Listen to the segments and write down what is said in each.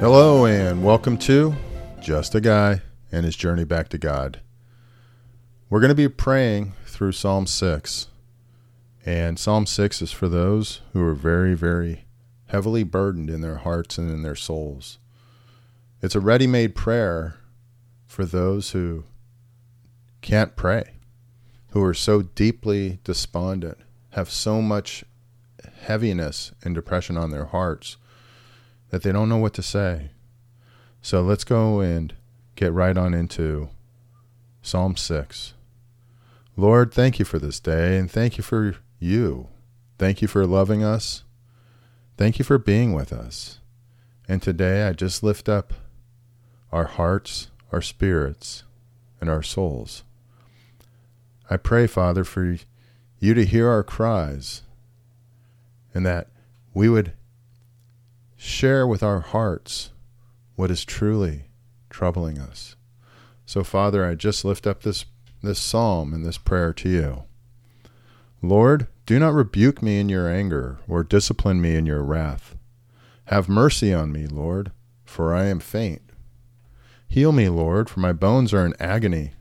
Hello, and welcome to Just a Guy and His Journey Back to God. We're going to be praying through Psalm 6. And Psalm 6 is for those who are very, very heavily burdened in their hearts and in their souls. It's a ready made prayer for those who can't pray, who are so deeply despondent, have so much heaviness and depression on their hearts that they don't know what to say. So let's go and get right on into Psalm 6. Lord, thank you for this day and thank you for you. Thank you for loving us. Thank you for being with us. And today I just lift up our hearts, our spirits, and our souls. I pray, Father, for you to hear our cries and that we would share with our hearts what is truly troubling us. So, Father, I just lift up this, this psalm and this prayer to you. Lord, do not rebuke me in your anger or discipline me in your wrath. Have mercy on me, Lord, for I am faint. Heal me, Lord, for my bones are in agony.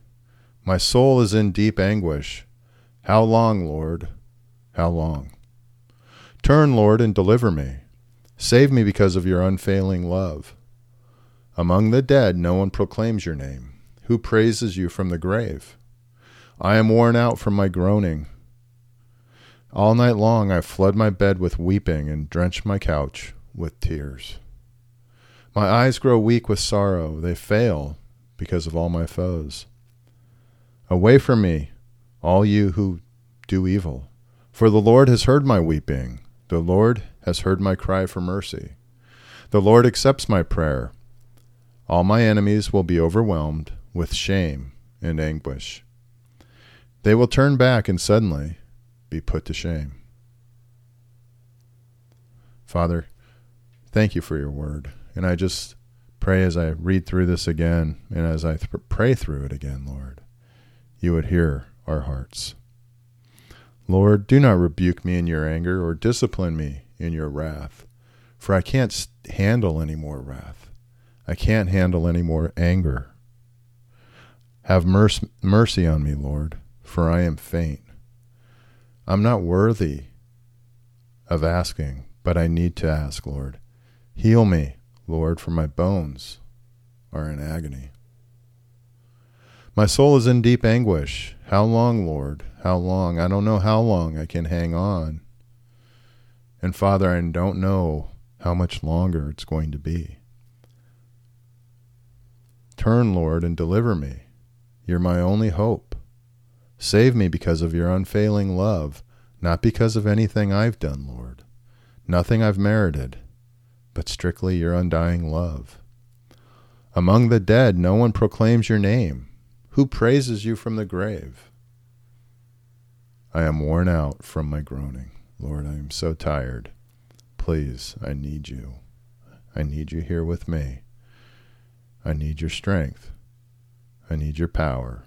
My soul is in deep anguish. How long, Lord? How long? Turn, Lord, and deliver me. Save me because of your unfailing love. Among the dead, no one proclaims your name. Who praises you from the grave? I am worn out from my groaning. All night long I flood my bed with weeping and drench my couch with tears. My eyes grow weak with sorrow, they fail because of all my foes. Away from me, all you who do evil, for the Lord has heard my weeping. The Lord has heard my cry for mercy. The Lord accepts my prayer. All my enemies will be overwhelmed with shame and anguish. They will turn back and suddenly be put to shame. Father, thank you for your word. And I just pray as I read through this again and as I th- pray through it again, Lord, you would hear our hearts. Lord, do not rebuke me in your anger or discipline me in your wrath, for I can't handle any more wrath. I can't handle any more anger. Have mercy, mercy on me, Lord, for I am faint. I'm not worthy of asking, but I need to ask, Lord. Heal me, Lord, for my bones are in agony. My soul is in deep anguish. How long, Lord? How long? I don't know how long I can hang on. And Father, I don't know how much longer it's going to be. Turn, Lord, and deliver me. You're my only hope. Save me because of your unfailing love, not because of anything I've done, Lord. Nothing I've merited, but strictly your undying love. Among the dead, no one proclaims your name. Who praises you from the grave? I am worn out from my groaning. Lord, I am so tired. Please, I need you. I need you here with me. I need your strength. I need your power.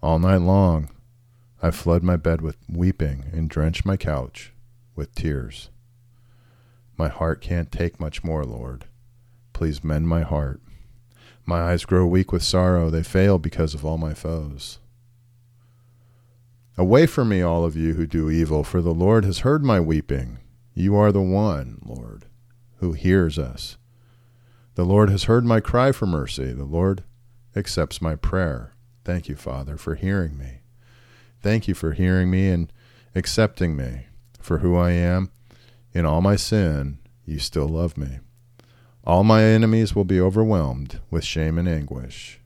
All night long, I flood my bed with weeping and drench my couch with tears. My heart can't take much more, Lord. Please mend my heart. My eyes grow weak with sorrow, they fail because of all my foes. Away from me, all of you who do evil, for the Lord has heard my weeping. You are the one, Lord, who hears us. The Lord has heard my cry for mercy. The Lord accepts my prayer. Thank you, Father, for hearing me. Thank you for hearing me and accepting me for who I am. In all my sin, you still love me. All my enemies will be overwhelmed with shame and anguish.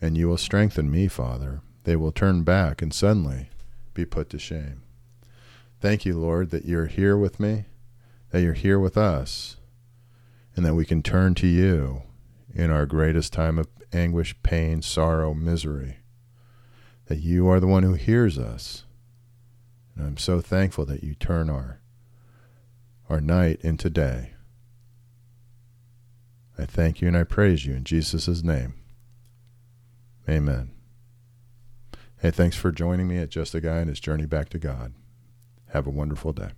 And you will strengthen me, Father. They will turn back and suddenly be put to shame. Thank you, Lord, that you're here with me, that you're here with us, and that we can turn to you in our greatest time of anguish, pain, sorrow, misery. That you are the one who hears us. And I'm so thankful that you turn our our night into day. I thank you and I praise you in Jesus' name. Amen. Hey, thanks for joining me at Just a Guy and His Journey Back to God. Have a wonderful day.